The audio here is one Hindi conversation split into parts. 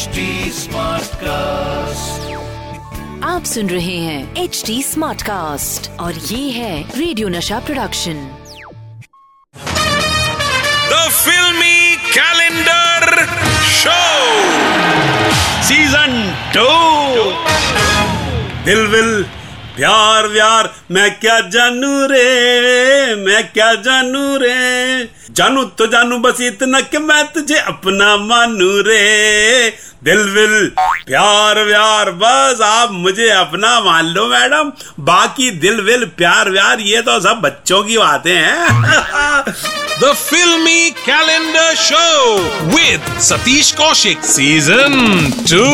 HD कास्ट आप सुन रहे हैं एच डी स्मार्ट कास्ट और ये है radio Nasha production the filmy calendar show season two Dil Will Pyaar Vyaar. मैं क्या जानू रे? मैं क्या जानू रे? जानू तो जानू बस इतना कि मैं तुझे अपना मानू रे। दिल विल प्यार व्यार बस आप मुझे अपना मान लो मैडम। बाकी दिल विल प्यार व्यार ये तो सब बच्चों की बातें हैं। The filmy calendar show with Satish Kaushik Season 2.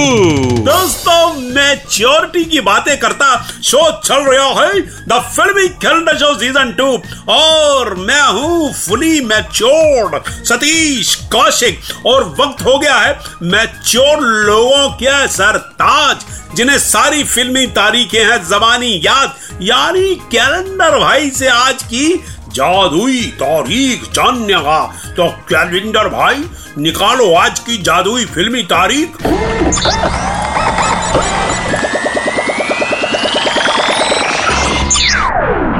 दोस्तों मैच्योरिटी की बातें करता शो चल रहा है, द फिल्मी कैलेंडर शो सीज़न टू और मैं हूँ फुली मैच्योर्ड सतीश कौशिक। और वक्त हो गया है मैच्योर लोगों के सरताज, जिन्हें सारी फिल्मी तारीखें हैं जबानी याद। यानी कैलेंडर भाई से आज की जादुई तारीख जानने का। तो कैलेंडर भाई, निकालो आज की जादुई फिल्मी तारीख।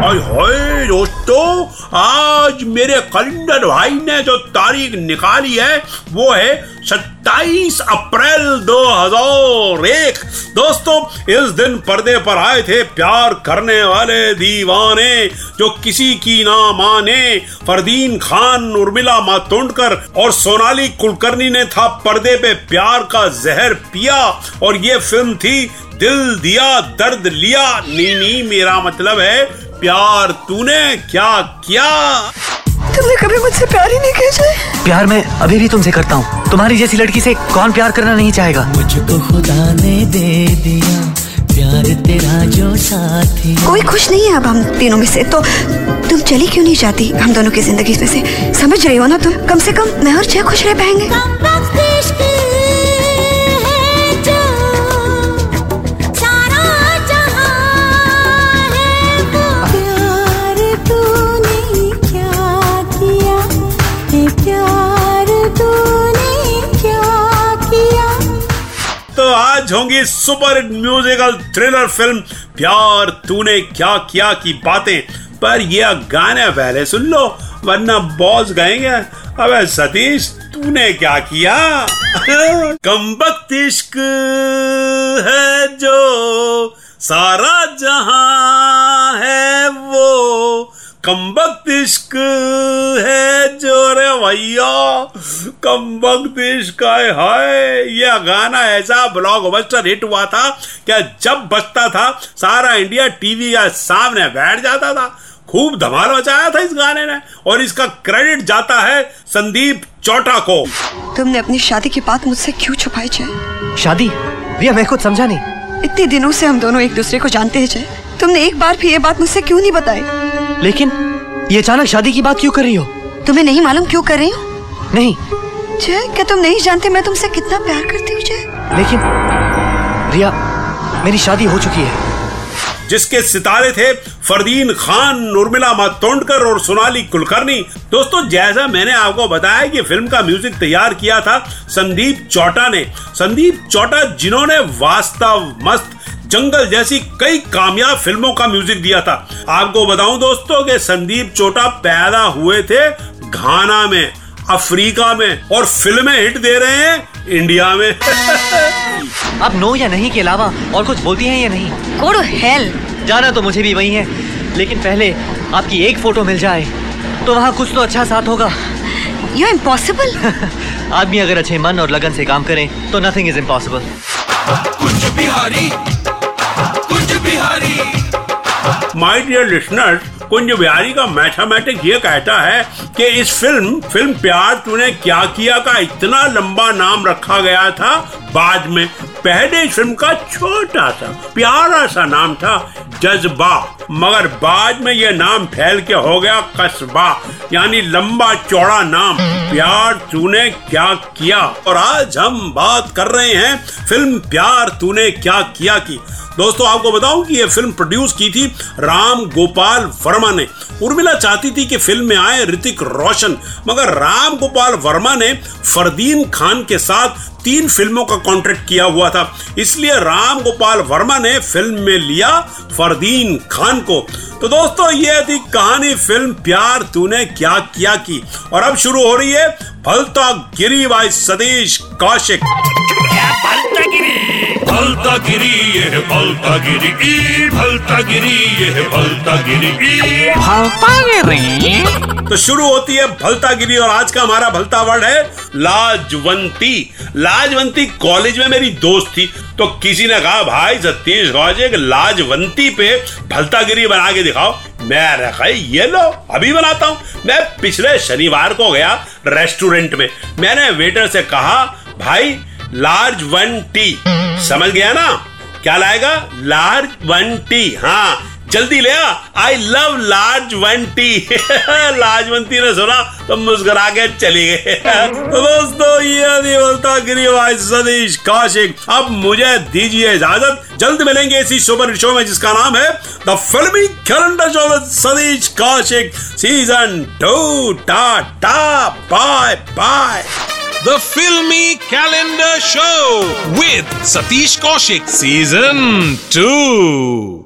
हाय हाय दोस्तों, आज मेरे कैलेंडर भाई ने जो तारीख निकाली है, वो है 27 अप्रैल 2001 दोस्तों, इस दिन पर्दे पर आए थे प्यार करने वाले दीवाने, जो किसी की ना माने। फरदीन खान, उर्मिला मातोंडकर और सोनाली कुलकर्णी ने था पर्दे पे प्यार का जहर पिया, और ये फ़िल्म थी दिल दिया, दर्द लिया। नी नी मेरा मतलब है प्यार तूने क्या किया? तुमने कभी मुझसे प्यार ही नहीं किया प्यार मैं अभी भी तुमसे करता हूँ। तुम्हारी जैसी लड़की से कौन प्यार करना नहीं चाहेगा? मुझको खुदा ने दे दिया प्यार तेरा जो साथी। कोई खुश नहीं है अब हम तीनों में से तो तुम चली क्यों नहीं जाती? हम दोनों की ज़िंदगी में से समझ रही हो ना तुम? कम से कम मैं और जय खुश रह पाएँगे। आज होंगी सुपर म्यूजिकल थ्रिलर फ़िल्म, प्यार, तूने क्या किया की बातें। पर यह गाने पहले सुन लो, वरना बॉस गएँगे, अबे सतीश, तूने क्या किया? कम इश्क है जो सारा जहाँ कम वक्त इश्क है जो रे भैया। कम वक्त इश्क है हाय। ये गाना ऐसा ब्लॉकबस्टर हिट हुआ था क्या जब बजता था सारा इंडिया टीवी के सामने बैठ जाता था। खूब धमाल मचाया था इस गाने ने। और इसका क्रेडिट जाता है संदीप चौटा को। तुमने अपनी शादी की बात मुझसे क्यों छुपाई जय? शादी? भैया मैं खुद समझा नहीं। इतने दिनों से हम दोनों एक दूसरे को जानते हैं जय। तुमने एक बार भी ये बात मुझसे क्यों नहीं बताई? लेकिन ये अचानक शादी की बात क्यों कर रही हो? तुम्हें नहीं मालूम क्यों कर रही हूँ? नहीं। जय क्या तुम नहीं जानते मैं तुमसे कितना प्यार करती हूँ जय? लेकिन रिया मेरी शादी हो चुकी है। जिसके सितारे थे फरदीन खान उर्मिला मातोंडकर और सोनाली कुलकर्णी। दोस्तों जैसा मैंने आपको बताया कि फ़िल्म का म्यूज़िक तैयार किया था संदीप चौटा ने। संदीप चौटा जिन्होंने वास्तव मस्त जंगल जैसी कई कामयाब फ़िल्मों का म्यूज़िक दिया था। आपको बताऊँ दोस्तों कि संदीप चोटा पैदा हुए थे घाना में अफ्रीका में और फ़िल्में हिट दे रहे हैं इंडिया में। आप नो या नहीं के अलावा और कुछ बोलती हैं या नहीं? Go to hell. जाना तो मुझे भी वही है लेकिन पहले आपकी एक फ़ोटो मिल जाए तो वहाँ कुछ तो अच्छा साथ होगा। You impossible. आदमी अगर अच्छे मन और लगन से काम करें तो nothing is impossible Kunj Bihari Kunj Bihari. My dear listeners Kunj Bihari का मैथमेटिक्स ये कहता है कि इस फ़िल्म फ़िल्म प्यार तूने क्या किया का इतना लंबा नाम रखा गया था बाद में। पहले इस फ़िल्म का छोटा सा, प्यारा सा नाम था, जज्बा। मगर बाद में यह नाम फैल के हो गया कस्बा, यानी लंबा चौड़ा नाम। प्यार तूने क्या किया? और आज हम बात कर रहे हैं फ़िल्म प्यार तूने क्या किया की। दोस्तों, आपको बताऊँ कि ये फ़िल्म प्रोड्यूस की थी राम गोपाल वर्मा ने। उर्मिला चाहती थी कि फ़िल्म में आए ऋतिक रोशन, मगर राम गोपाल वर्मा ने फरदीन खान के साथ तीन फ़िल्मों का कॉन्ट्रैक्ट किया हुआ था। इसलिए राम गोपाल वर्मा ने फ़िल्म में लिया फरदीन खान को। तो दोस्तों, ये थी कहानी फ़िल्म प्यार तूने क्या किया की। और अब शुरू हो रही है फलता गिरी बाई सतीश कौशिक। भलता गिरी ये है भलता गिरी ई भलता गिरी ये है भलता गिरी ई तो शुरू होती है भलतागिरी और आज का हमारा भलता वर्ड है लाजवंती। लाजवंती कॉलेज में मेरी दोस्त थी तो किसी ने कहा भाई सतीश गौजे लाजवंती पे भलता गिरी बना के दिखाओ। मैं रखा ये लो, अभी बनाता हूँ। मैं पिछले शनिवार को गया रेस्टोरेंट में। मैंने वेटर से कहा, भाई, लार्ज वन टी। समझ गया ना? क्या लाएगा? लार्ज वन टी हाँ। जल्दी ले आ। आई लव टी लाजवंती ने सुना तो मुस्कुरा के चली गए तो दोस्तों, ये थी बोलता गिरीवाज सतीश कौशिक। अब मुझे दीजिए इजाज़त। जल्द मिलेंगे इसी सुपर शो में, जिसका नाम है the filmy calendar show with Satish Kaushik. Season two tata bye bye The Filmy Calendar Show with Satish Kaushik Season 2.